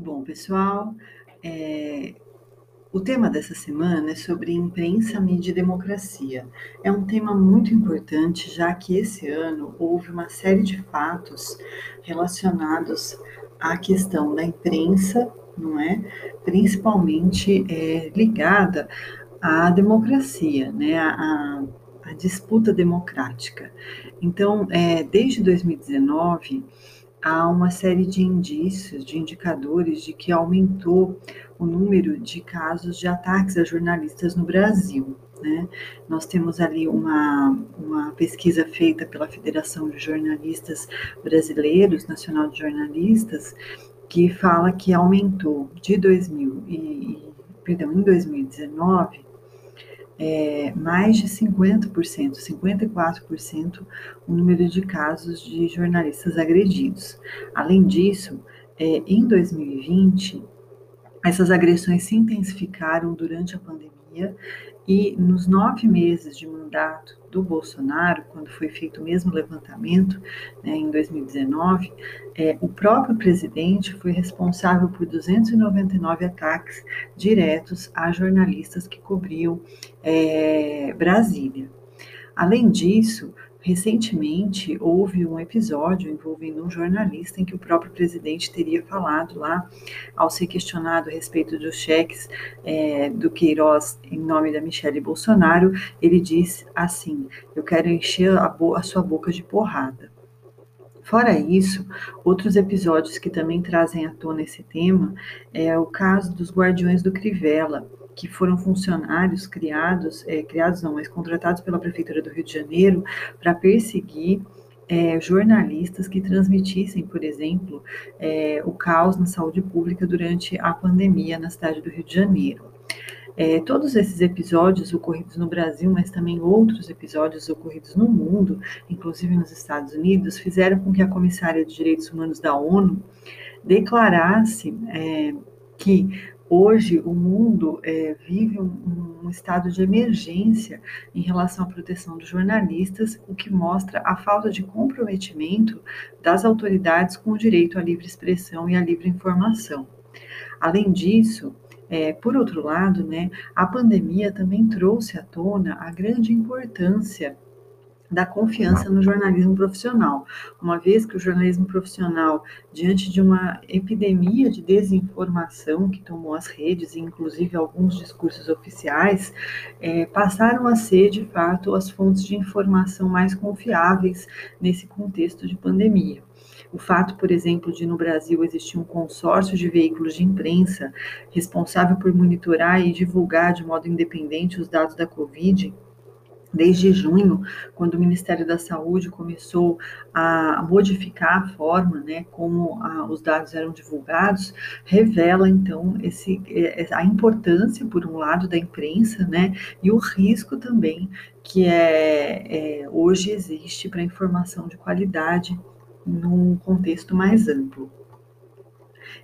Bom, pessoal, é, o tema dessa semana é sobre imprensa, mídia e democracia. É um tema muito importante, já que esse ano houve uma série de fatos relacionados à questão da imprensa, não é? Principalmente é, ligada à democracia, né? A, a disputa democrática. Então, é, desde 2019 há uma série de indícios, de indicadores de que aumentou o número de casos de ataques a jornalistas no Brasil. Né? Nós temos ali uma, uma pesquisa feita pela Federação de Jornalistas Brasileiros, Nacional de Jornalistas, que fala que aumentou de 2000 e, perdão, em 2019 é, mais de 50%, 54% o número de casos de jornalistas agredidos. Além disso, é, em 2020, essas agressões se intensificaram durante a pandemia e nos nove meses de mandato do Bolsonaro, quando foi feito o mesmo levantamento, né, em 2019, é, o próprio presidente foi responsável por 299 ataques diretos a jornalistas que cobriam é, Brasília. Além disso, Recentemente, houve um episódio envolvendo um jornalista em que o próprio presidente teria falado lá, ao ser questionado a respeito dos cheques é, do Queiroz em nome da Michele Bolsonaro, ele disse assim: Eu quero encher a, a sua boca de porrada. Fora isso, outros episódios que também trazem à tona esse tema é o caso dos Guardiões do Crivella, que foram funcionários criados, é, criados não, mas contratados pela Prefeitura do Rio de Janeiro para perseguir é, jornalistas que transmitissem, por exemplo, é, o caos na saúde pública durante a pandemia na cidade do Rio de Janeiro. É, todos esses episódios ocorridos no Brasil, mas também outros episódios ocorridos no mundo, inclusive nos Estados Unidos, fizeram com que a comissária de Direitos Humanos da ONU declarasse é, que Hoje, o mundo é, vive um, um, estado de emergência em relação à proteção dos jornalistas, o que mostra a falta de comprometimento das autoridades com o direito à livre expressão e à livre informação. Além disso, é, por outro lado, né, a pandemia também trouxe à tona a grande importância da confiança no jornalismo profissional, uma vez que o jornalismo profissional, diante de uma epidemia de desinformação que tomou as redes, e inclusive alguns discursos oficiais, é, passaram a ser, de fato, as fontes de informação mais confiáveis nesse contexto de pandemia. O fato, por exemplo, de no Brasil existir um consórcio de veículos de imprensa responsável por monitorar e divulgar de modo independente os dados da Covid Desde junho, quando o Ministério da Saúde começou a modificar a forma né, como a, os dados eram divulgados, revela então esse, a importância, por um lado, da imprensa né, e o risco também que é, é hoje existe para informação de qualidade num contexto mais amplo.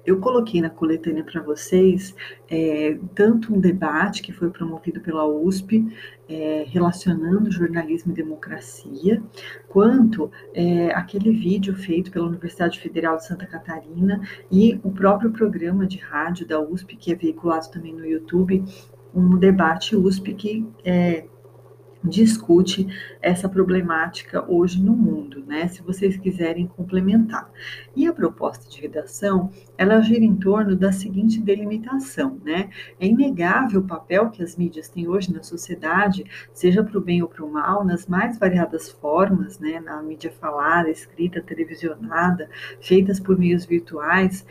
Eu coloquei na coletânea para vocês é, tanto um debate que foi promovido pela USP, é, relacionando jornalismo e democracia, quanto é, aquele vídeo feito pela Universidade Federal de Santa Catarina e o próprio programa de rádio da USP, que é veiculado também no YouTube, um debate USP que é, discute essa problemática hoje no mundo, né? Se vocês quiserem complementar. E a proposta de redação, ela gira em torno da seguinte delimitação, né? É inegável o papel que as mídias têm hoje na sociedade, seja para o bem ou para o mal, nas mais variadas formas, né? Na mídia falada, escrita, televisionada, feitas por meios virtuais,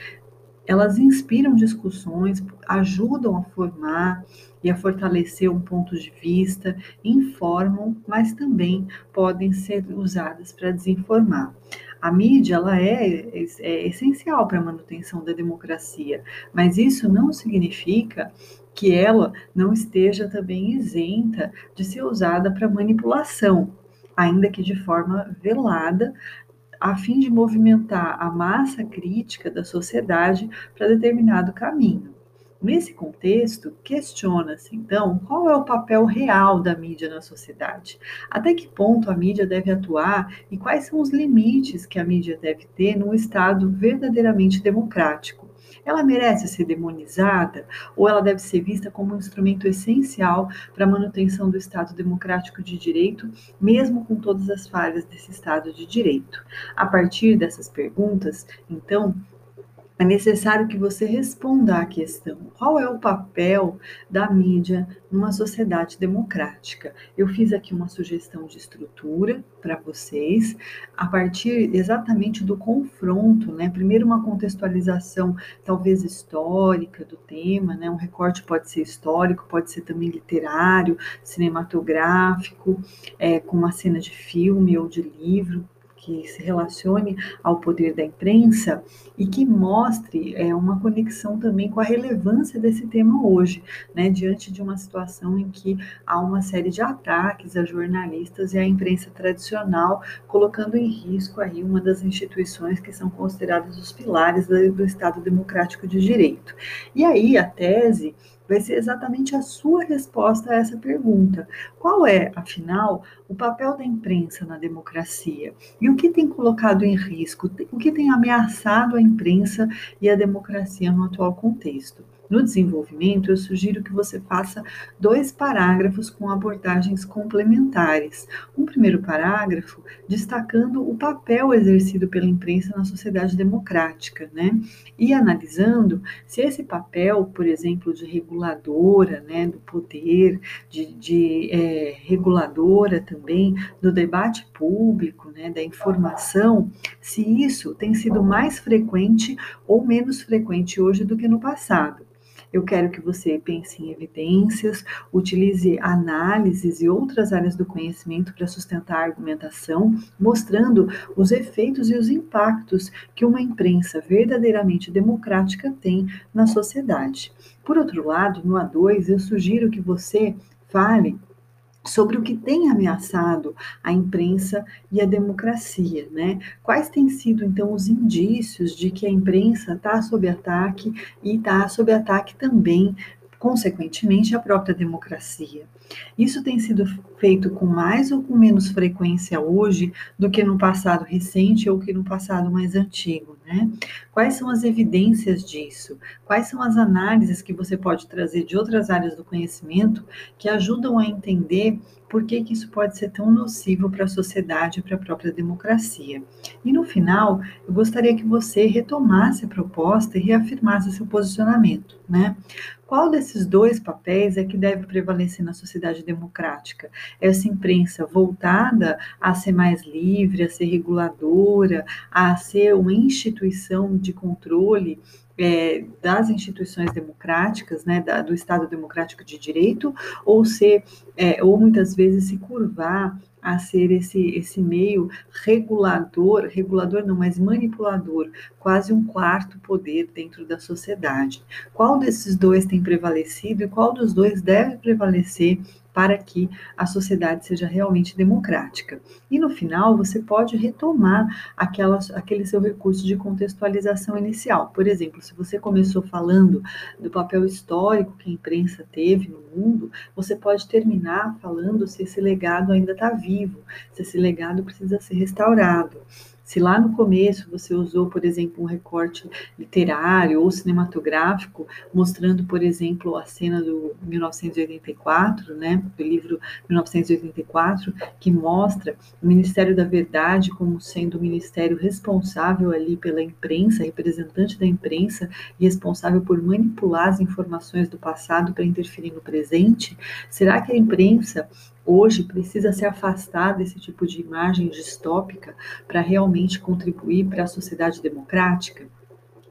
elas inspiram discussões, ajudam a formar e a fortalecer um ponto de vista, informam, mas também podem ser usadas para desinformar. A mídia ela é, é essencial para a manutenção da democracia, mas isso não significa que ela não esteja também isenta de ser usada para manipulação, ainda que de forma velada, a fim de movimentar a massa crítica da sociedade para determinado caminho. Nesse contexto, questiona-se, então, qual é o papel real da mídia na sociedade? Até que ponto a mídia deve atuar e quais são os limites que a mídia deve ter num Estado verdadeiramente democrático? Ela merece ser demonizada ou ela deve ser vista como um instrumento essencial para a manutenção do Estado democrático de direito, mesmo com todas as falhas desse Estado de direito? A partir dessas perguntas, então, é necessário que você responda à questão: qual é o papel da mídia numa sociedade democrática? Eu fiz aqui uma sugestão de estrutura para vocês, a partir exatamente do confronto, né? Primeiro, uma contextualização, talvez histórica do tema, né? Um recorte pode ser histórico, pode ser também literário, cinematográfico, é, com uma cena de filme ou de livro que se relacione ao poder da imprensa e que mostre é, uma conexão também com a relevância desse tema hoje, né, diante de uma situação em que há uma série de ataques a jornalistas e à imprensa tradicional, colocando em risco aí uma das instituições que são consideradas os pilares do, do Estado democrático de direito. E aí a tese vai ser exatamente a sua resposta a essa pergunta. Qual é, afinal, o papel da imprensa na democracia? E o que tem colocado em risco, o que tem ameaçado a imprensa e a democracia no atual contexto? No desenvolvimento, eu sugiro que você faça dois parágrafos com abordagens complementares. Um primeiro parágrafo destacando o papel exercido pela imprensa na sociedade democrática, né? E analisando se esse papel, por exemplo, de reguladora, né, do poder, de, de é, reguladora também do debate público, né, da informação, se isso tem sido mais frequente ou menos frequente hoje do que no passado. Eu quero que você pense em evidências, utilize análises e outras áreas do conhecimento para sustentar a argumentação, mostrando os efeitos e os impactos que uma imprensa verdadeiramente democrática tem na sociedade. Por outro lado, no A2, eu sugiro que você fale sobre o que tem ameaçado a imprensa e a democracia, né? Quais têm sido então os indícios de que a imprensa está sob ataque e está sob ataque também consequentemente, a própria democracia. Isso tem sido feito com mais ou com menos frequência hoje do que no passado recente ou que no passado mais antigo, né? Quais são as evidências disso? Quais são as análises que você pode trazer de outras áreas do conhecimento que ajudam a entender por que, que isso pode ser tão nocivo para a sociedade e para a própria democracia. E no final, eu gostaria que você retomasse a proposta e reafirmasse seu posicionamento, né? Qual desses dois papéis é que deve prevalecer na sociedade democrática? Essa imprensa voltada a ser mais livre, a ser reguladora, a ser uma instituição de controle é, das instituições democráticas, né, da, do Estado democrático de direito, ou ser, é, ou muitas vezes se curvar a ser esse, esse meio regulador, regulador não, mas manipulador, quase um quarto poder dentro da sociedade. Qual desses dois tem prevalecido e qual dos dois deve prevalecer para que a sociedade seja realmente democrática. E no final, você pode retomar aquela, aquele seu recurso de contextualização inicial. Por exemplo, se você começou falando do papel histórico que a imprensa teve no mundo, você pode terminar falando se esse legado ainda está vivo, se esse legado precisa ser restaurado. Se lá no começo você usou, por exemplo, um recorte literário ou cinematográfico, mostrando, por exemplo, a cena do 1984, né, do livro 1984, que mostra o Ministério da Verdade como sendo o ministério responsável ali pela imprensa, representante da imprensa, e responsável por manipular as informações do passado para interferir no presente, será que a imprensa hoje precisa se afastar desse tipo de imagem distópica para realmente contribuir para a sociedade democrática?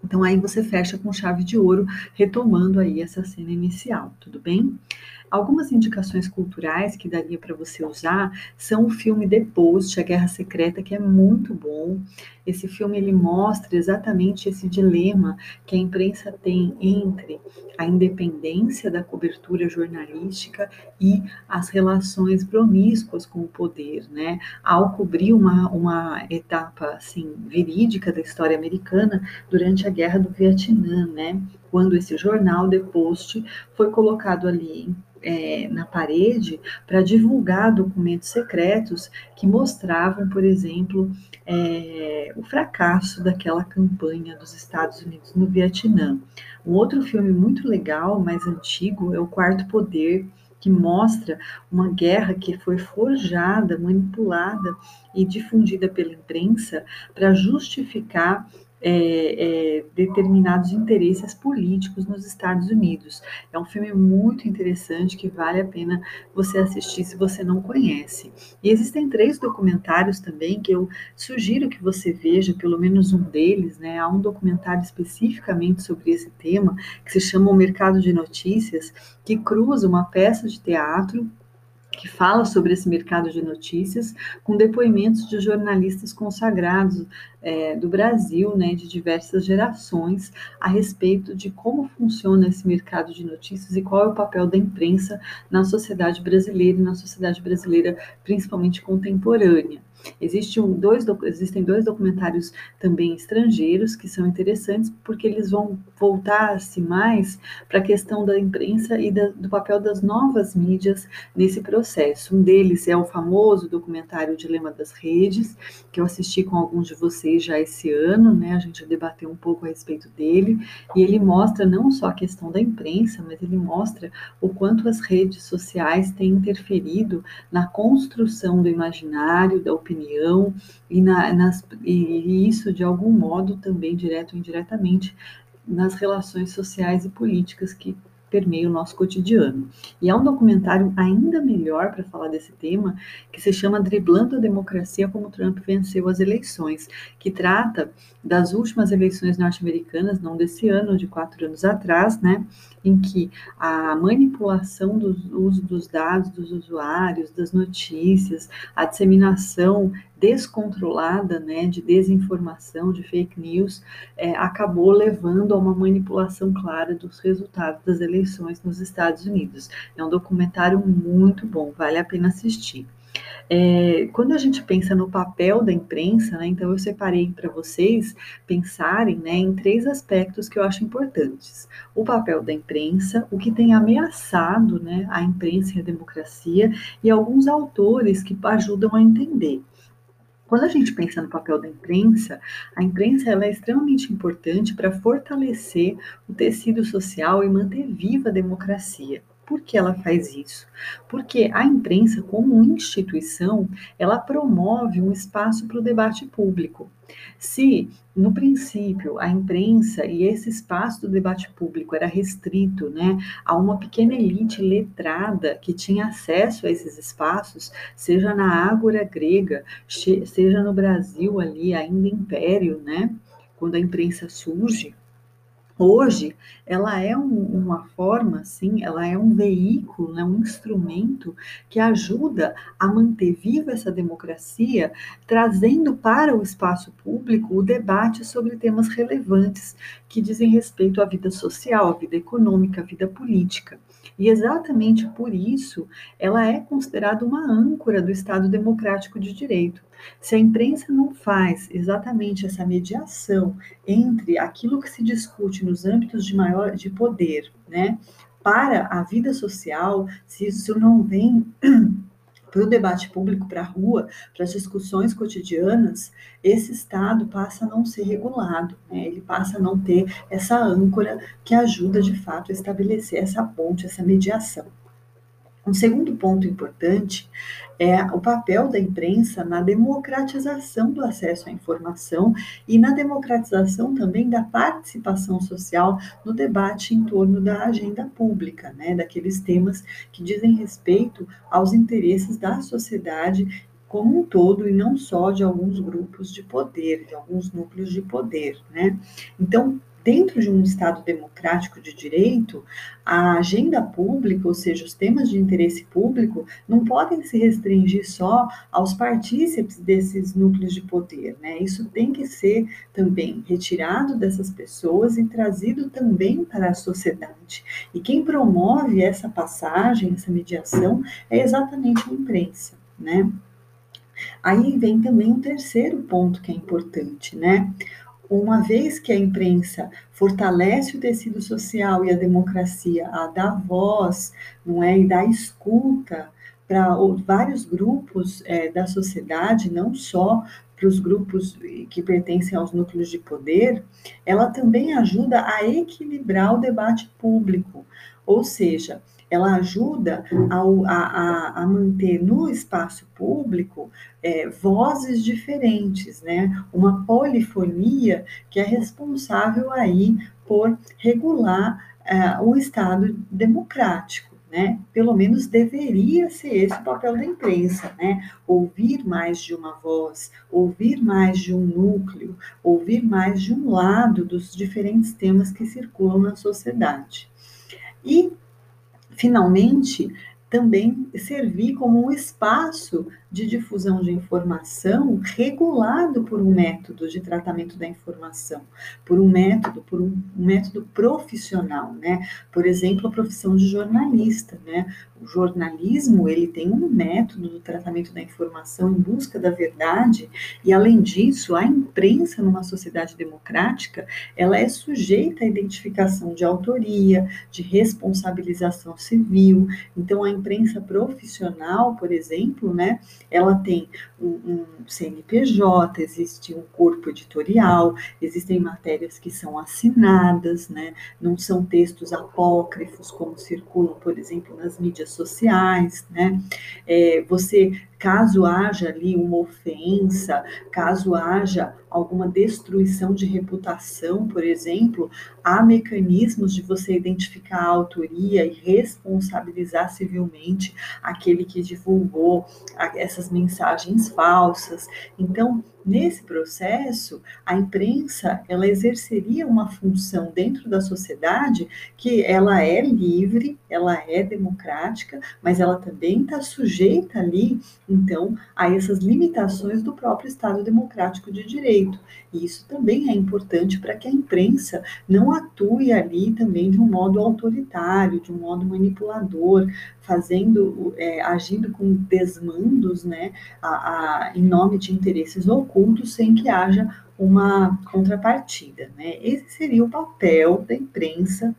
Então aí você fecha com chave de ouro, retomando aí essa cena inicial, tudo bem? Algumas indicações culturais que daria para você usar são o filme The Post, A Guerra Secreta, que é muito bom. Esse filme ele mostra exatamente esse dilema que a imprensa tem entre a independência da cobertura jornalística e as relações promíscuas com o poder, né? Ao cobrir uma, uma etapa assim verídica da história americana durante a Guerra do Vietnã, né? Quando esse jornal, The Post, foi colocado ali é, na parede para divulgar documentos secretos que mostravam, por exemplo, é, o fracasso daquela campanha dos Estados Unidos no Vietnã. Um outro filme muito legal, mais antigo, é O Quarto Poder, que mostra uma guerra que foi forjada, manipulada e difundida pela imprensa para justificar é, é, determinados interesses políticos nos Estados Unidos. É um filme muito interessante que vale a pena você assistir se você não conhece. E existem três documentários também que eu sugiro que você veja, pelo menos um deles, né? Há um documentário especificamente sobre esse tema que se chama O Mercado de Notícias, que cruza uma peça de teatro que fala sobre esse mercado de notícias, com depoimentos de jornalistas consagrados é, do Brasil, né, de diversas gerações, a respeito de como funciona esse mercado de notícias e qual é o papel da imprensa na sociedade brasileira e na sociedade brasileira, principalmente contemporânea. Existe um, dois, existem dois documentários também estrangeiros que são interessantes porque eles vão voltar-se mais para a questão da imprensa e da, do papel das novas mídias nesse processo. Um deles é o famoso documentário Dilema das Redes, que eu assisti com alguns de vocês já esse ano, né? A gente debateu um pouco a respeito dele, e ele mostra não só a questão da imprensa, mas ele mostra o quanto as redes sociais têm interferido na construção do imaginário, da opinião opinião, e, na, nas, e isso, de algum modo, também, direto ou indiretamente, nas relações sociais e políticas que permeia o nosso cotidiano. E há um documentário ainda melhor para falar desse tema, que se chama Driblando a Democracia como Trump venceu as eleições, que trata das últimas eleições norte-americanas, não desse ano, de quatro anos atrás, né? Em que a manipulação do uso dos dados dos usuários, das notícias, a disseminação descontrolada, né, de desinformação, de fake news, é, acabou levando a uma manipulação clara dos resultados das eleições nos Estados Unidos. É um documentário muito bom, vale a pena assistir. É, quando a gente pensa no papel da imprensa, né, então eu separei para vocês pensarem né, em três aspectos que eu acho importantes: o papel da imprensa, o que tem ameaçado né, a imprensa e a democracia, e alguns autores que ajudam a entender. Quando a gente pensa no papel da imprensa, a imprensa ela é extremamente importante para fortalecer o tecido social e manter viva a democracia. Por que ela faz isso? Porque a imprensa, como instituição, ela promove um espaço para o debate público. Se, no princípio, a imprensa e esse espaço do debate público era restrito né, a uma pequena elite letrada que tinha acesso a esses espaços, seja na Ágora grega, seja no Brasil ali, ainda império, né, quando a imprensa surge, Hoje, ela é um, uma forma, sim, ela é um veículo, né, um instrumento que ajuda a manter viva essa democracia, trazendo para o espaço público o debate sobre temas relevantes que dizem respeito à vida social, à vida econômica, à vida política. E exatamente por isso ela é considerada uma âncora do Estado democrático de direito. Se a imprensa não faz exatamente essa mediação entre aquilo que se discute nos âmbitos de maior de poder, né, para a vida social, se isso não vem para o debate público, para a rua, para as discussões cotidianas, esse Estado passa a não ser regulado, né? ele passa a não ter essa âncora que ajuda de fato a estabelecer essa ponte, essa mediação. Um segundo ponto importante é o papel da imprensa na democratização do acesso à informação e na democratização também da participação social no debate em torno da agenda pública, né, daqueles temas que dizem respeito aos interesses da sociedade como um todo e não só de alguns grupos de poder, de alguns núcleos de poder, né? Então, dentro de um Estado democrático de direito, a agenda pública, ou seja, os temas de interesse público, não podem se restringir só aos partícipes desses núcleos de poder. Né? Isso tem que ser também retirado dessas pessoas e trazido também para a sociedade. E quem promove essa passagem, essa mediação, é exatamente a imprensa. Né? Aí vem também um terceiro ponto que é importante, né? Uma vez que a imprensa fortalece o tecido social e a democracia, a dar voz, não é, e dá escuta para vários grupos é, da sociedade, não só para os grupos que pertencem aos núcleos de poder, ela também ajuda a equilibrar o debate público, ou seja, ela ajuda ao, a, a, manter no espaço público é, vozes diferentes, né? Uma polifonia que é responsável aí por regular é, o Estado democrático. Né? Pelo menos deveria ser esse o papel da imprensa, né? Ouvir mais de uma voz, ouvir mais de um núcleo, ouvir mais de um lado dos diferentes temas que circulam na sociedade. E finalmente, também servir como um espaço de difusão de informação regulado por um método de tratamento da informação, por um método, por um, um método profissional, né? Por exemplo, a profissão de jornalista, né? O jornalismo, ele tem um método do tratamento da informação em busca da verdade, e além disso, a imprensa numa sociedade democrática, ela é sujeita à identificação de autoria, de responsabilização civil. Então, a imprensa profissional, por exemplo, né, ela tem um, um CNPJ, existe um corpo editorial, existem matérias que são assinadas, né? Não são textos apócrifos como circulam, por exemplo, nas mídias sociais, né? É, você caso haja ali uma ofensa, caso haja alguma destruição de reputação, por exemplo, há mecanismos de você identificar a autoria e responsabilizar civilmente aquele que divulgou essas mensagens falsas. Então, Nesse processo, a imprensa ela exerceria uma função dentro da sociedade que ela é livre, ela é democrática, mas ela também está sujeita ali, então, a essas limitações do próprio Estado democrático de direito. E isso também é importante para que a imprensa não atue ali também de um modo autoritário, de um modo manipulador, fazendo, é, agindo com desmandos, né, a, a, em nome de interesses ocultos, sem que haja uma contrapartida. Né? Esse seria o papel da imprensa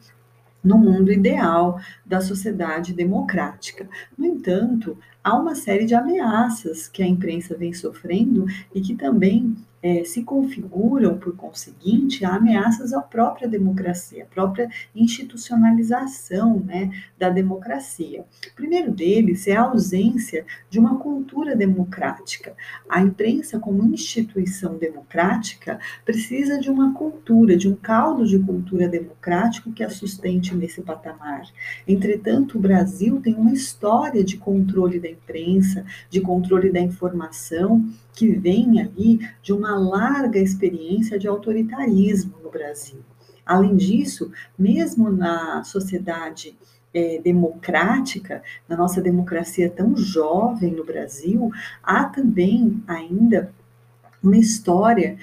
no mundo ideal da sociedade democrática. No entanto, há uma série de ameaças que a imprensa vem sofrendo e que também é, se configuram, por conseguinte, ameaças à própria democracia, à própria institucionalização né, da democracia. O primeiro deles é a ausência de uma cultura democrática. A imprensa, como instituição democrática, precisa de uma cultura, de um caldo de cultura democrático que a sustente nesse patamar. Entretanto, o Brasil tem uma história de controle da imprensa, de controle da informação, que vem ali de uma larga experiência de autoritarismo no Brasil. Além disso, mesmo na sociedade é, democrática, na nossa democracia tão jovem no Brasil, há também ainda uma história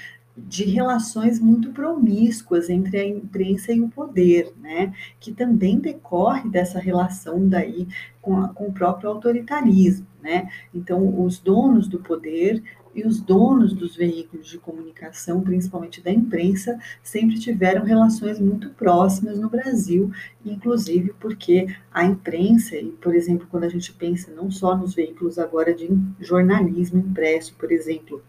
de relações muito promíscuas entre a imprensa e o poder, né? Que também decorre dessa relação daí com, a, com o próprio autoritarismo, né? Então, os donos do poder e os donos dos veículos de comunicação, principalmente da imprensa, sempre tiveram relações muito próximas no Brasil, inclusive porque a imprensa, e por exemplo, quando a gente pensa não só nos veículos agora de jornalismo impresso, por exemplo,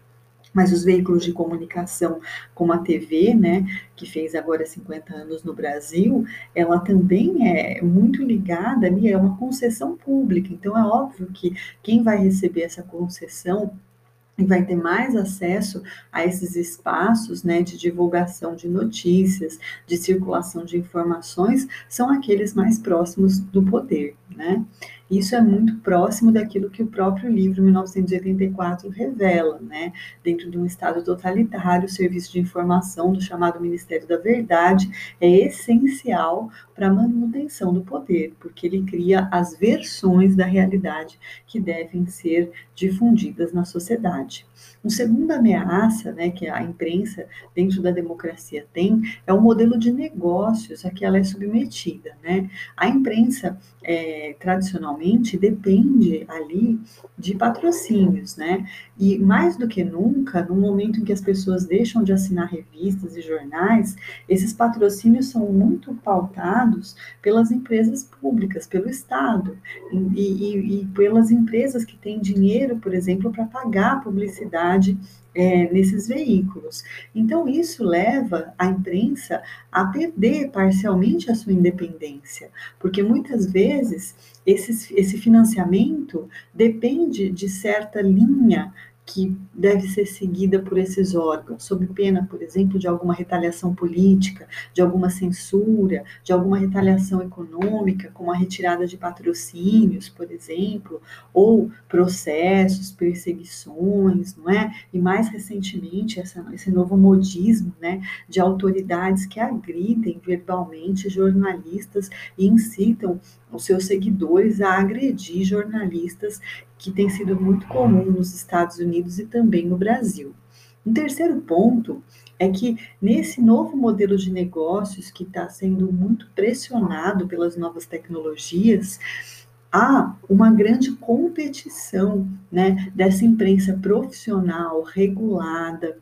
mas os veículos de comunicação, como a TV, né, que fez agora 50 anos no Brasil, ela também é muito ligada ali, é uma concessão pública. Então, é óbvio que quem vai receber essa concessão e vai ter mais acesso a esses espaços né, de divulgação de notícias, de circulação de informações, são aqueles mais próximos do poder. Né? Isso é muito próximo daquilo que o próprio livro 1984 revela, né? Dentro de um Estado totalitário, o serviço de informação do chamado Ministério da Verdade é essencial para a manutenção do poder, porque ele cria as versões da realidade que devem ser difundidas na sociedade. Uma segunda ameaça né, que a imprensa dentro da democracia tem é o modelo de negócios a que ela é submetida. Né? A imprensa é, tradicionalmente depende ali de patrocínios, né? E mais do que nunca, no momento em que as pessoas deixam de assinar revistas e jornais, esses patrocínios são muito pautados pelas empresas públicas, pelo Estado e, e, e pelas empresas que têm dinheiro, por exemplo, para pagar a publicidade é, nesses veículos. Então, isso leva a imprensa a perder parcialmente a sua independência, porque muitas vezes esse, esse financiamento depende de certa linha que deve ser seguida por esses órgãos, sob pena, por exemplo, de alguma retaliação política, de alguma censura, de alguma retaliação econômica, como a retirada de patrocínios, por exemplo, ou processos, perseguições, não é? E mais recentemente, essa, esse novo modismo, né, de autoridades que agridem verbalmente jornalistas e incitam os seus seguidores a agredir jornalistas, que tem sido muito comum nos Estados Unidos e também no Brasil. Um terceiro ponto é que nesse novo modelo de negócios que está sendo muito pressionado pelas novas tecnologias, há uma grande competição né, dessa imprensa profissional, regulada,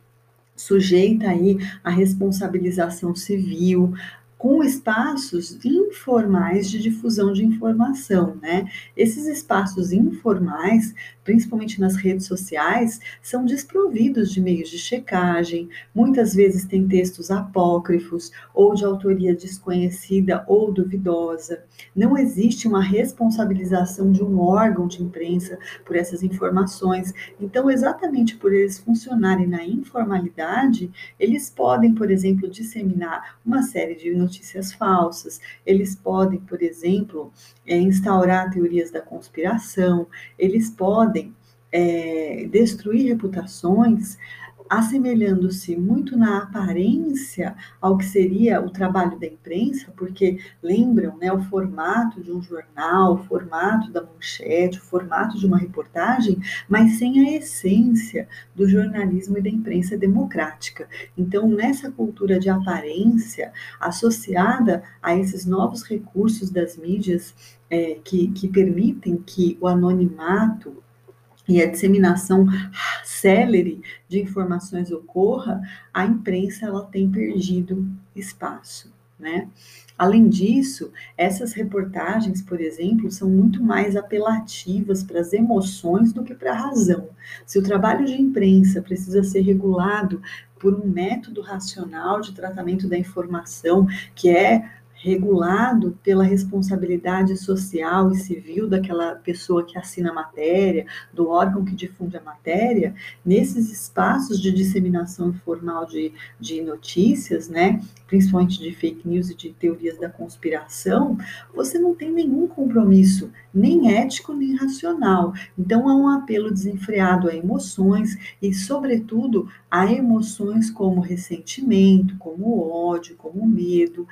sujeita aí à responsabilização civil, com espaços informais de difusão de informação, né? Esses espaços informais, principalmente nas redes sociais, são desprovidos de meios de checagem, muitas vezes têm textos apócrifos ou de autoria desconhecida ou duvidosa. Não existe uma responsabilização de um órgão de imprensa por essas informações. Então, exatamente por eles funcionarem na informalidade, eles podem, por exemplo, disseminar uma série de notícias falsas, eles podem, por exemplo, é, instaurar teorias da conspiração, eles podem é, destruir reputações assemelhando-se muito na aparência ao que seria o trabalho da imprensa, porque lembram né, o formato de um jornal, o formato da manchete, o formato de uma reportagem, mas sem a essência do jornalismo e da imprensa democrática. Então, nessa cultura de aparência, associada a esses novos recursos das mídias é, que, que permitem que o anonimato e a disseminação célere de informações ocorra, a imprensa ela tem perdido espaço, né? Além disso, essas reportagens, por exemplo, são muito mais apelativas para as emoções do que para a razão. Se o trabalho de imprensa precisa ser regulado por um método racional de tratamento da informação, que é regulado pela responsabilidade social e civil daquela pessoa que assina a matéria, do órgão que difunde a matéria, nesses espaços de disseminação informal de, de notícias, né, principalmente de fake news e de teorias da conspiração, você não tem nenhum compromisso, nem ético nem racional. Então há um apelo desenfreado a emoções e, sobretudo, a emoções como ressentimento, como ódio, como medo,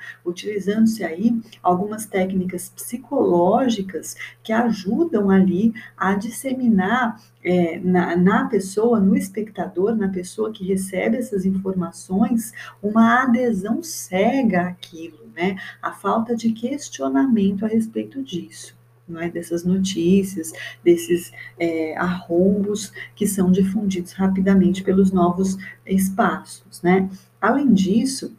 utilizando-se aí algumas técnicas psicológicas que ajudam ali a disseminar é, na, na, pessoa, no espectador, na pessoa que recebe essas informações, uma adesão cega àquilo, né? A falta de questionamento a respeito disso. Não é, dessas notícias, desses é, arrombos que são difundidos rapidamente pelos novos espaços, né? Além disso,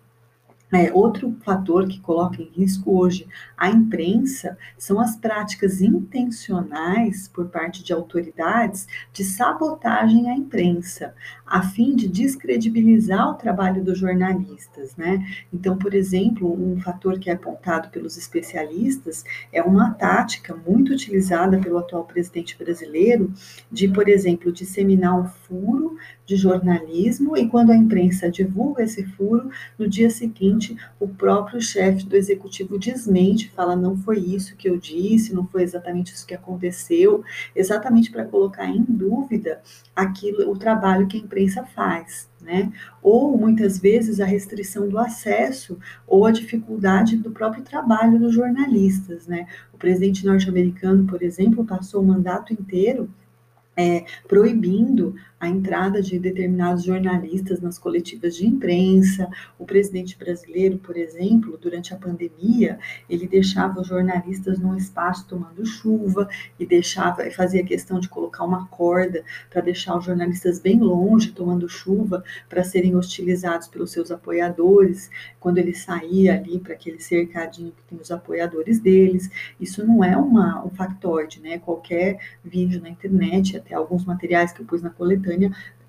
é, outro fator que coloca em risco hoje a imprensa são as práticas intencionais por parte de autoridades de sabotagem à imprensa, a fim de descredibilizar o trabalho dos jornalistas, né? Então, por exemplo, um fator que é apontado pelos especialistas é uma tática muito utilizada pelo atual presidente brasileiro de, por exemplo, disseminar um furo de jornalismo e quando a imprensa divulga esse furo, no dia seguinte o próprio chefe do executivo desmente, fala não foi isso que eu disse, não foi exatamente isso que aconteceu, exatamente para colocar em dúvida aquilo, o trabalho que a imprensa faz. Né? Ou muitas vezes a restrição do acesso ou a dificuldade do próprio trabalho dos jornalistas, né? O presidente norte-americano, por exemplo, passou o mandato inteiro é, proibindo a entrada de determinados jornalistas nas coletivas de imprensa. O presidente brasileiro, por exemplo, durante a pandemia, ele deixava os jornalistas num espaço tomando chuva e deixava fazia questão de colocar uma corda para deixar os jornalistas bem longe tomando chuva para serem hostilizados pelos seus apoiadores. Quando ele saía ali para aquele cercadinho que tem os apoiadores deles, isso não é uma, um factoide, né? Qualquer vídeo na internet, até alguns materiais que eu pus na coletânea,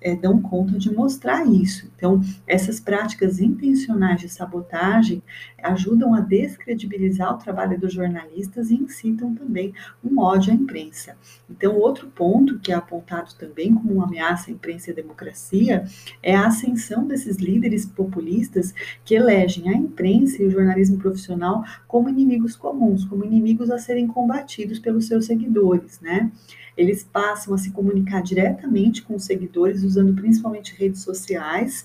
é, dão conta de mostrar isso. Então, essas práticas intencionais de sabotagem ajudam a descredibilizar o trabalho dos jornalistas e incitam também um ódio à imprensa. Então, outro ponto que é apontado também como uma ameaça à imprensa e à democracia é a ascensão desses líderes populistas que elegem a imprensa e o jornalismo profissional como inimigos comuns, como inimigos a serem combatidos pelos seus seguidores, né? Eles passam a se comunicar diretamente com os seguidores, usando principalmente redes sociais,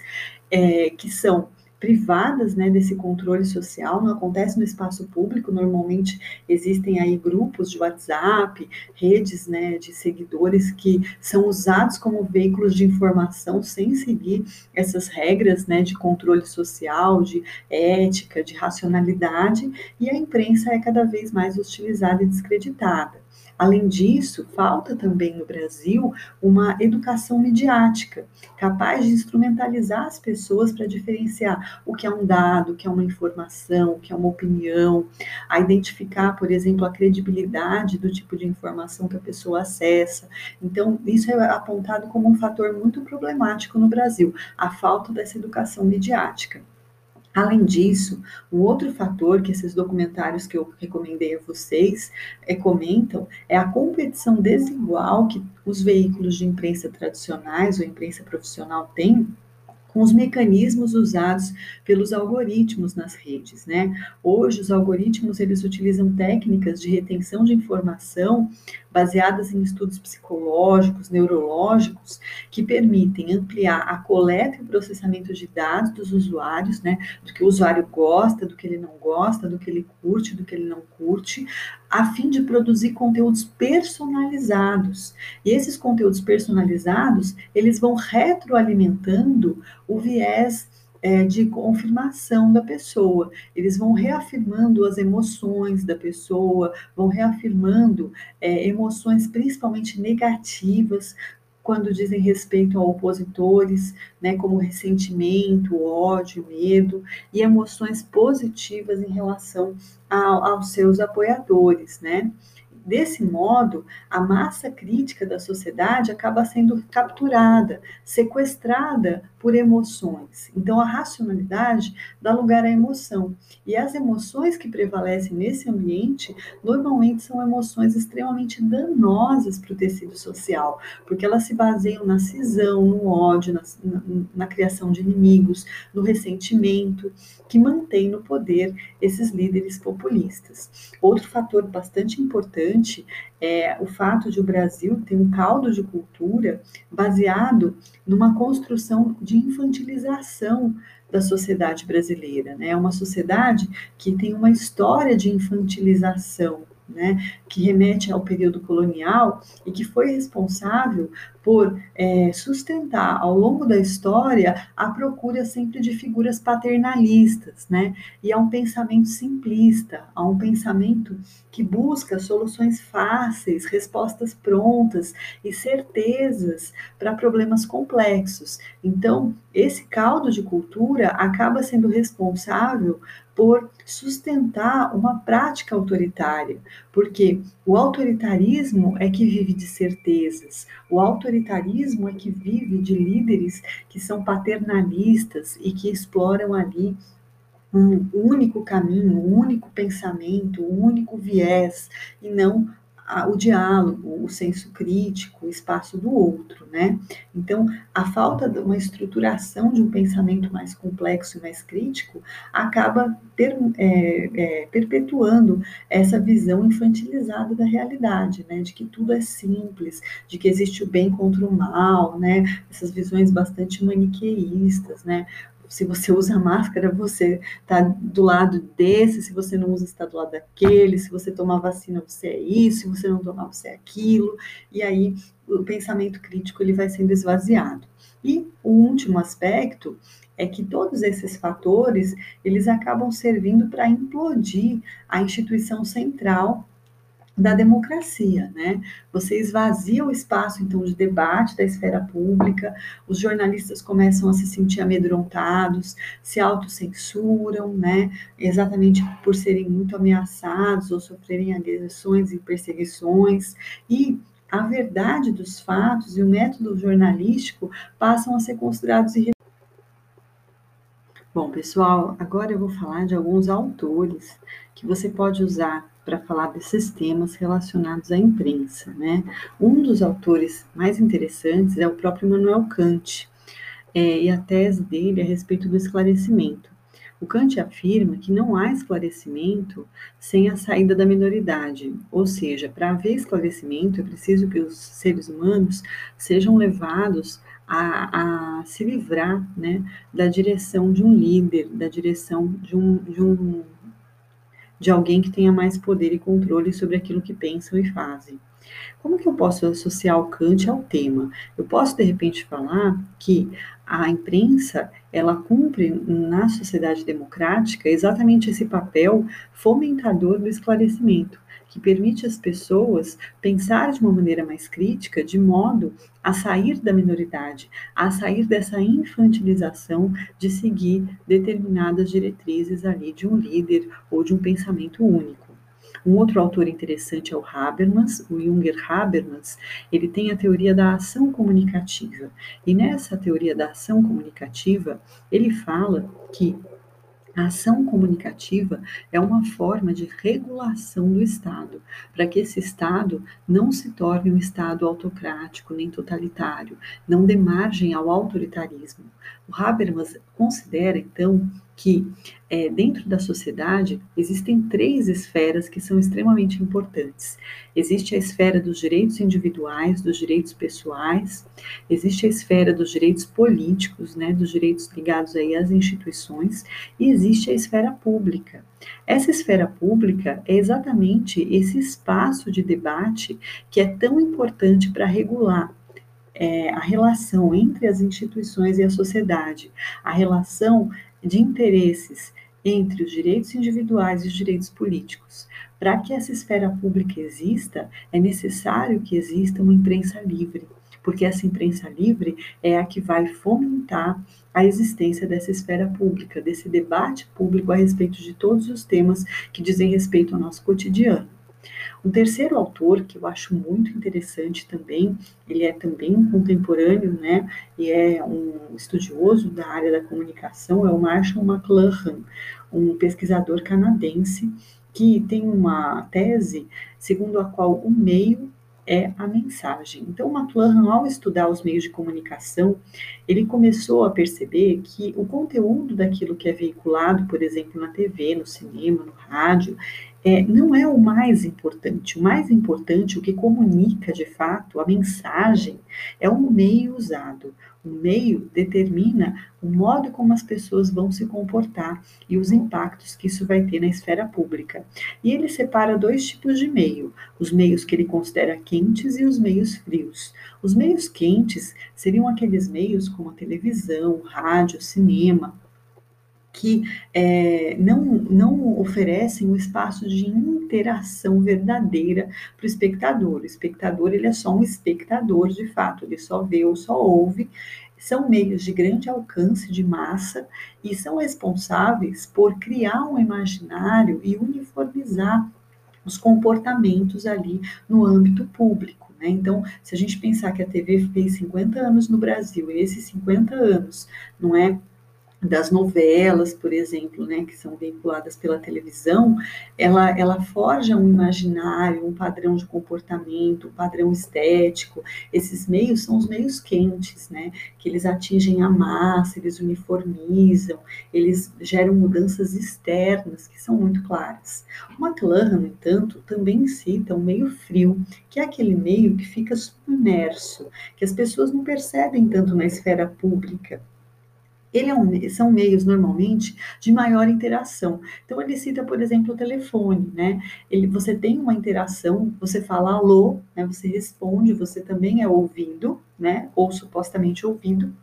é, que são privadas né, desse controle social, não acontece no espaço público, normalmente existem aí grupos de WhatsApp, redes né, de seguidores que são usados como veículos de informação sem seguir essas regras né, de controle social, de ética, de racionalidade, e a imprensa é cada vez mais hostilizada e descreditada. Além disso, falta também no Brasil uma educação midiática, capaz de instrumentalizar as pessoas para diferenciar o que é um dado, o que é uma informação, o que é uma opinião, a identificar, por exemplo, a credibilidade do tipo de informação que a pessoa acessa. Então, isso é apontado como um fator muito problemático no Brasil, a falta dessa educação midiática. Além disso, um outro fator que esses documentários que eu recomendei a vocês é, comentam é a competição desigual que os veículos de imprensa tradicionais ou imprensa profissional têm com os mecanismos usados pelos algoritmos nas redes, né? Hoje os algoritmos eles utilizam técnicas de retenção de informação baseadas em estudos psicológicos, neurológicos, que permitem ampliar a coleta e o processamento de dados dos usuários, né? Do que o usuário gosta, do que ele não gosta, do que ele curte, do que ele não curte, a fim de produzir conteúdos personalizados. E esses conteúdos personalizados, eles vão retroalimentando o viés é, de confirmação da pessoa. Eles vão reafirmando as emoções da pessoa, vão reafirmando é, emoções principalmente negativas quando dizem respeito a opositores, né, como ressentimento, ódio, medo, e emoções positivas em relação aos seus apoiadores, né? Desse modo, a massa crítica da sociedade acaba sendo capturada, sequestrada por emoções. Então, a racionalidade dá lugar à emoção. E as emoções que prevalecem nesse ambiente normalmente são emoções extremamente danosas para o tecido social, porque elas se baseiam na cisão, no ódio, na, na, na criação de inimigos, no ressentimento, que mantém no poder esses líderes populistas. Outro fator bastante importante é o fato de o Brasil ter um caldo de cultura baseado numa construção de infantilização da sociedade brasileira. Né? É uma sociedade que tem uma história de infantilização né, que remete ao período colonial e que foi responsável por é, sustentar ao longo da história a procura sempre de figuras paternalistas, né, e a um pensamento simplista, a um pensamento que busca soluções fáceis, respostas prontas e certezas para problemas complexos. Então, esse caldo de cultura acaba sendo responsável por sustentar uma prática autoritária, porque o autoritarismo é que vive de certezas, o autoritarismo é que vive de líderes que são paternalistas e que exploram ali um único caminho, um único pensamento, um único viés, e não o diálogo, o senso crítico, o espaço do outro, né? Então, a falta de uma estruturação de um pensamento mais complexo e mais crítico acaba é, é, perpetuando essa visão infantilizada da realidade, né? De que tudo é simples, de que existe o bem contra o mal, né? Essas visões bastante maniqueístas, né? Se você usa máscara, você está do lado desse, se você não usa, está do lado daquele, se você tomar vacina, você é isso, se você não tomar, você é aquilo, e aí o pensamento crítico ele vai sendo esvaziado. E o último aspecto é que todos esses fatores, eles acabam servindo para implodir a instituição central da democracia, né? Você esvazia o espaço então de debate da esfera pública, os jornalistas começam a se sentir amedrontados, se autocensuram, né? Exatamente por serem muito ameaçados ou sofrerem agressões e perseguições e a verdade dos fatos e o método jornalístico passam a ser considerados Bom, pessoal, agora eu vou falar de alguns autores que você pode usar para falar desses temas relacionados à imprensa, né? Um dos autores mais interessantes é o próprio Immanuel Kant, é, e a tese dele é a respeito do esclarecimento. O Kant afirma que não há esclarecimento sem a saída da minoridade, ou seja, para haver esclarecimento é preciso que os seres humanos sejam levados a, a, se livrar né, da direção de um líder, da direção de um, de um de alguém que tenha mais poder e controle sobre aquilo que pensam e fazem. Como que eu posso associar o Kant ao tema? Eu posso de repente falar que a imprensa ela cumpre na sociedade democrática exatamente esse papel fomentador do esclarecimento que permite às pessoas pensar de uma maneira mais crítica, de modo a sair da minoridade, a sair dessa infantilização de seguir determinadas diretrizes ali de um líder ou de um pensamento único. Um outro autor interessante é o Habermas, o Junger Habermas, ele tem a teoria da ação comunicativa. E nessa teoria da ação comunicativa, ele fala que a ação comunicativa é uma forma de regulação do Estado, para que esse Estado não se torne um Estado autocrático nem totalitário, não dê margem ao autoritarismo. O Habermas considera, então, que é, dentro da sociedade existem três esferas que são extremamente importantes. Existe a esfera dos direitos individuais, dos direitos pessoais, existe a esfera dos direitos políticos, né, dos direitos ligados aí às instituições, e existe a esfera pública. Essa esfera pública é exatamente esse espaço de debate que é tão importante para regular é, a relação entre as instituições e a sociedade, a relação de interesses entre os direitos individuais e os direitos políticos. Para que essa esfera pública exista, é necessário que exista uma imprensa livre, porque essa imprensa livre é a que vai fomentar a existência dessa esfera pública, desse debate público a respeito de todos os temas que dizem respeito ao nosso cotidiano. Um terceiro autor que eu acho muito interessante também, ele é também contemporâneo, né, e é um estudioso da área da comunicação, é o Marshall McLuhan, um pesquisador canadense que tem uma tese segundo a qual o meio é a mensagem. Então, McLuhan, ao estudar os meios de comunicação, ele começou a perceber que o conteúdo daquilo que é veiculado, por exemplo, na TV, no cinema, no rádio, é, não é o mais importante. O mais importante, o que comunica de fato, a mensagem, é o meio usado. O meio determina o modo como as pessoas vão se comportar e os impactos que isso vai ter na esfera pública. E ele separa dois tipos de meio: os meios que ele considera quentes e os meios frios. Os meios quentes seriam aqueles meios como a televisão, rádio, cinema, que é, não, não oferecem um espaço de interação verdadeira para o espectador. O espectador ele é só um espectador de fato, ele só vê ou só ouve. São meios de grande alcance de massa e são responsáveis por criar um imaginário e uniformizar os comportamentos ali no âmbito público. Né? Então, se a gente pensar que a TV fez 50 anos no Brasil, e esses 50 anos não é das novelas, por exemplo, né, que são veiculadas pela televisão, ela, ela forja um imaginário, um padrão de comportamento, um padrão estético. Esses meios são os meios quentes, né, que eles atingem a massa, eles uniformizam, eles geram mudanças externas que são muito claras. O McLuhan, no entanto, também cita um meio frio, que é aquele meio que fica submerso, que as pessoas não percebem tanto na esfera pública, ele é um, são meios normalmente de maior interação. Então ele cita, por exemplo, o telefone, né? Ele, você tem uma interação, você fala alô, né? Você responde, você também é ouvido, né? Ou supostamente ouvido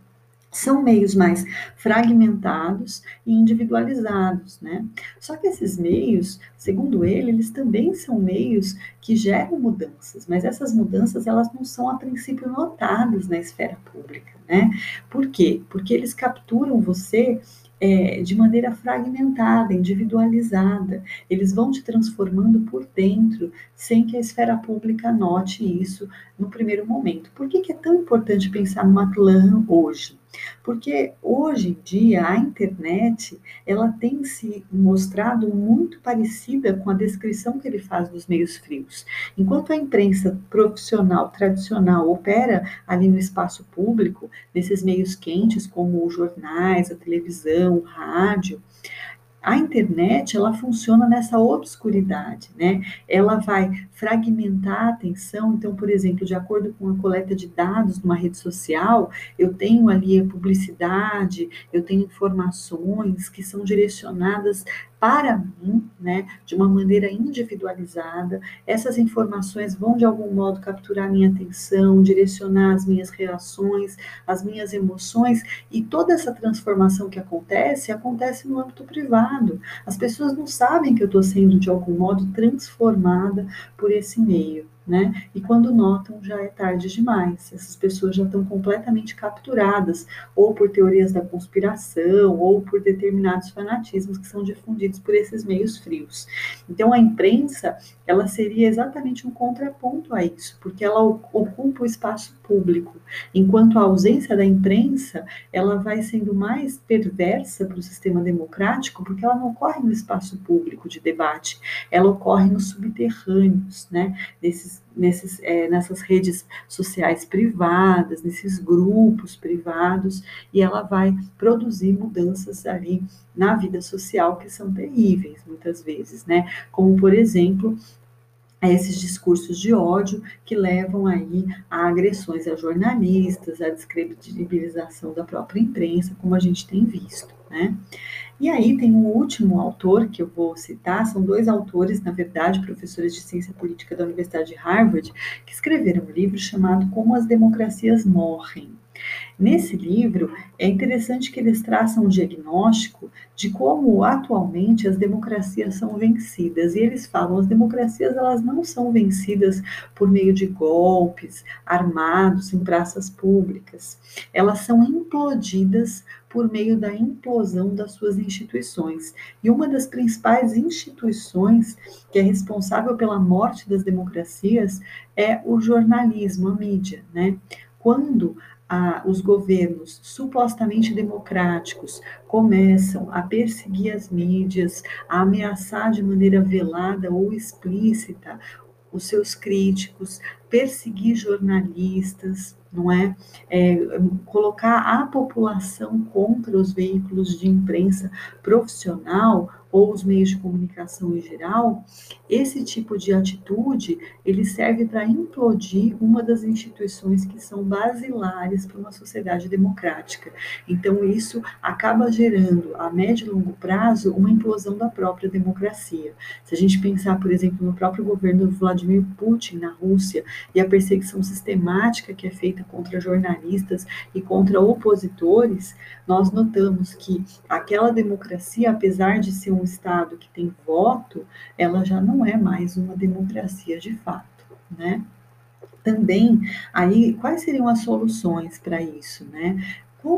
são meios mais fragmentados e individualizados, né? Só que esses meios, segundo ele, eles também são meios que geram mudanças, mas essas mudanças elas não são a princípio notadas na esfera pública, né? Por quê? Porque eles capturam você é, de maneira fragmentada, individualizada. Eles vão te transformando por dentro, sem que a esfera pública note isso no primeiro momento. Por que, que é tão importante pensar numa clã hoje? Porque hoje em dia a internet ela tem se mostrado muito parecida com a descrição que ele faz dos meios frios. Enquanto a imprensa profissional tradicional opera ali no espaço público, nesses meios quentes como os jornais, a televisão, o rádio, a internet, ela funciona nessa obscuridade, né? Ela vai fragmentar a atenção. Então, por exemplo, de acordo com a coleta de dados numa rede social, eu tenho ali a publicidade, eu tenho informações que são direcionadas para mim, né, de uma maneira individualizada. Essas informações vão de algum modo capturar minha atenção, direcionar as minhas reações, as minhas emoções e toda essa transformação que acontece acontece no âmbito privado. As pessoas não sabem que eu estou sendo de algum modo transformada por esse meio né? E quando notam, já é tarde demais. Essas pessoas já estão completamente capturadas, ou por teorias da conspiração, ou por determinados fanatismos que são difundidos por esses meios frios. Então, a imprensa, ela seria exatamente um contraponto a isso, porque ela ocupa o espaço público, enquanto a ausência da imprensa, ela vai sendo mais perversa para o sistema democrático, porque ela não ocorre no espaço público de debate, ela ocorre nos subterrâneos, né? Nesses é, nessas redes sociais privadas, nesses grupos privados, e ela vai produzir mudanças ali na vida social que são terríveis, muitas vezes, né? Como, por exemplo, esses discursos de ódio que levam aí a agressões a jornalistas, a descredibilização da própria imprensa, como a gente tem visto, né? E aí tem um último autor que eu vou citar, são dois autores, na verdade, professores de ciência política da Universidade de Harvard, que escreveram um livro chamado Como as Democracias Morrem. Nesse livro, é interessante que eles traçam um diagnóstico de como atualmente as democracias são vencidas. E eles falam, as democracias elas não são vencidas por meio de golpes armados em praças públicas. Elas são implodidas por meio da implosão das suas instituições. E uma das principais instituições que é responsável pela morte das democracias é o jornalismo, a mídia, né? Quando a, os governos supostamente democráticos começam a perseguir as mídias, a ameaçar de maneira velada ou explícita os seus críticos, perseguir jornalistas, não é? é? Colocar a população contra os veículos de imprensa profissional ou os meios de comunicação em geral, esse tipo de atitude ele serve para implodir uma das instituições que são basilares para uma sociedade democrática. Então isso acaba gerando a médio e longo prazo uma implosão da própria democracia. Se a gente pensar, por exemplo, no próprio governo do Vladimir Putin na Rússia e a perseguição sistemática que é feita contra jornalistas e contra opositores, nós notamos que aquela democracia, apesar de ser um Estado que tem voto, ela já não é mais uma democracia de fato, né? Também, aí, quais seriam as soluções para isso, né?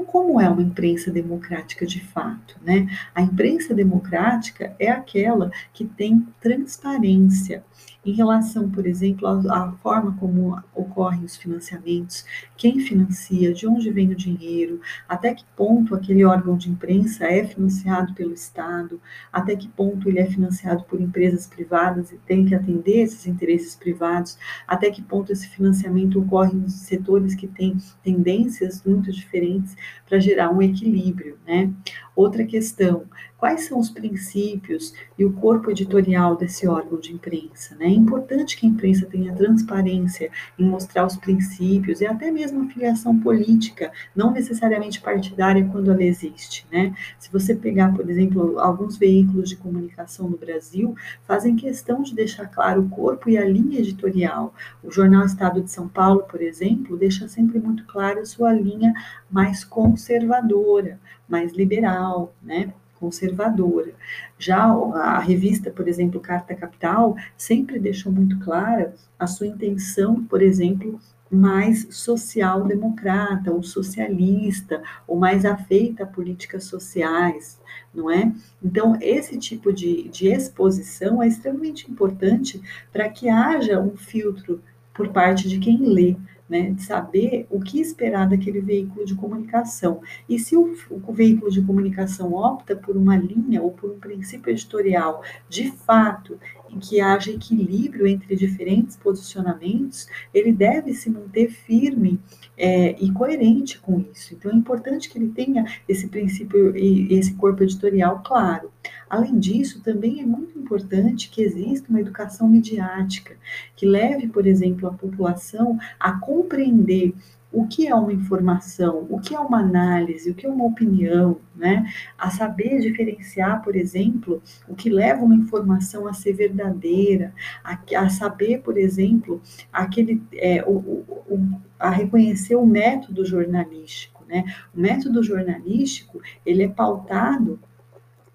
como é uma imprensa democrática de fato, né? A imprensa democrática é aquela que tem transparência, em relação, por exemplo, à, forma como ocorrem os financiamentos, quem financia, de onde vem o dinheiro, até que ponto aquele órgão de imprensa é financiado pelo Estado, até que ponto ele é financiado por empresas privadas e tem que atender esses interesses privados, até que ponto esse financiamento ocorre nos setores que têm tendências muito diferentes para gerar um equilíbrio, né? Outra questão, quais são os princípios e o corpo editorial desse órgão de imprensa? Né? É importante que a imprensa tenha transparência em mostrar os princípios e até mesmo a filiação política, não necessariamente partidária quando ela existe. Né? Se você pegar, por exemplo, alguns veículos de comunicação no Brasil, fazem questão de deixar claro o corpo e a linha editorial. O Jornal Estado de São Paulo, por exemplo, deixa sempre muito claro sua linha mais conservadora, mais liberal, né? Conservadora. Já a revista, por exemplo, Carta Capital, sempre deixou muito clara a sua intenção, por exemplo, mais social-democrata, ou socialista, ou mais afeita a políticas sociais, não é? Então, esse tipo de, de exposição é extremamente importante para que haja um filtro por parte de quem lê, né, de saber o que esperar daquele veículo de comunicação. E se o, o, veículo de comunicação opta por uma linha ou por um princípio editorial de fato em que haja equilíbrio entre diferentes posicionamentos, ele deve se manter firme é, e coerente com isso. Então é importante que ele tenha esse princípio e esse corpo editorial claro. Além disso, também é muito importante que exista uma educação midiática que leve, por exemplo, a população a compreender o que é uma informação, o que é uma análise, o que é uma opinião, né? A saber diferenciar, por exemplo, o que leva uma informação a ser verdadeira, a, a saber, por exemplo, aquele, é, o, o, a reconhecer o método jornalístico, né? O método jornalístico ele é pautado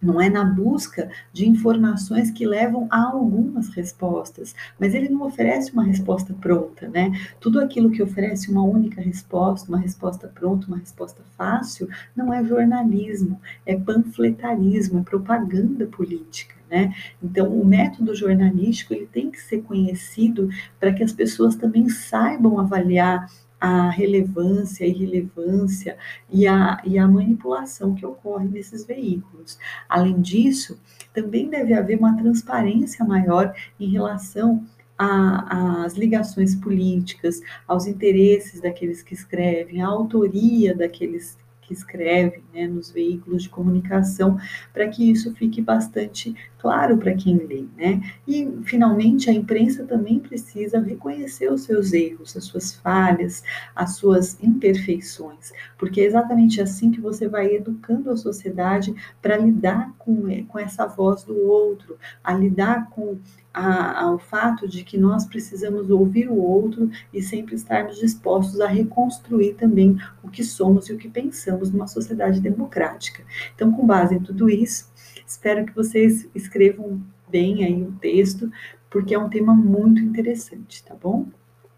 não é na busca de informações que levam a algumas respostas, mas ele não oferece uma resposta pronta, né? Tudo aquilo que oferece uma única resposta, uma resposta pronta, uma resposta fácil, não é jornalismo, é panfletarismo, é propaganda política. Né? Então, o método jornalístico ele tem que ser conhecido para que as pessoas também saibam avaliar a relevância, a irrelevância e a, e a manipulação que ocorre nesses veículos. Além disso, também deve haver uma transparência maior em relação às ligações políticas, aos interesses daqueles que escrevem, à autoria daqueles que né, nos veículos de comunicação, para que isso fique bastante claro para quem lê, né? E, finalmente, a imprensa também precisa reconhecer os seus erros, as suas falhas, as suas imperfeições, porque é exatamente assim que você vai educando a sociedade para lidar com, com essa voz do outro, a lidar com a, ao fato de que nós precisamos ouvir o outro e sempre estarmos dispostos a reconstruir também o que somos e o que pensamos numa sociedade democrática. Então, com base em tudo isso, Espero que vocês escrevam bem aí o texto, porque é um tema muito interessante, tá bom?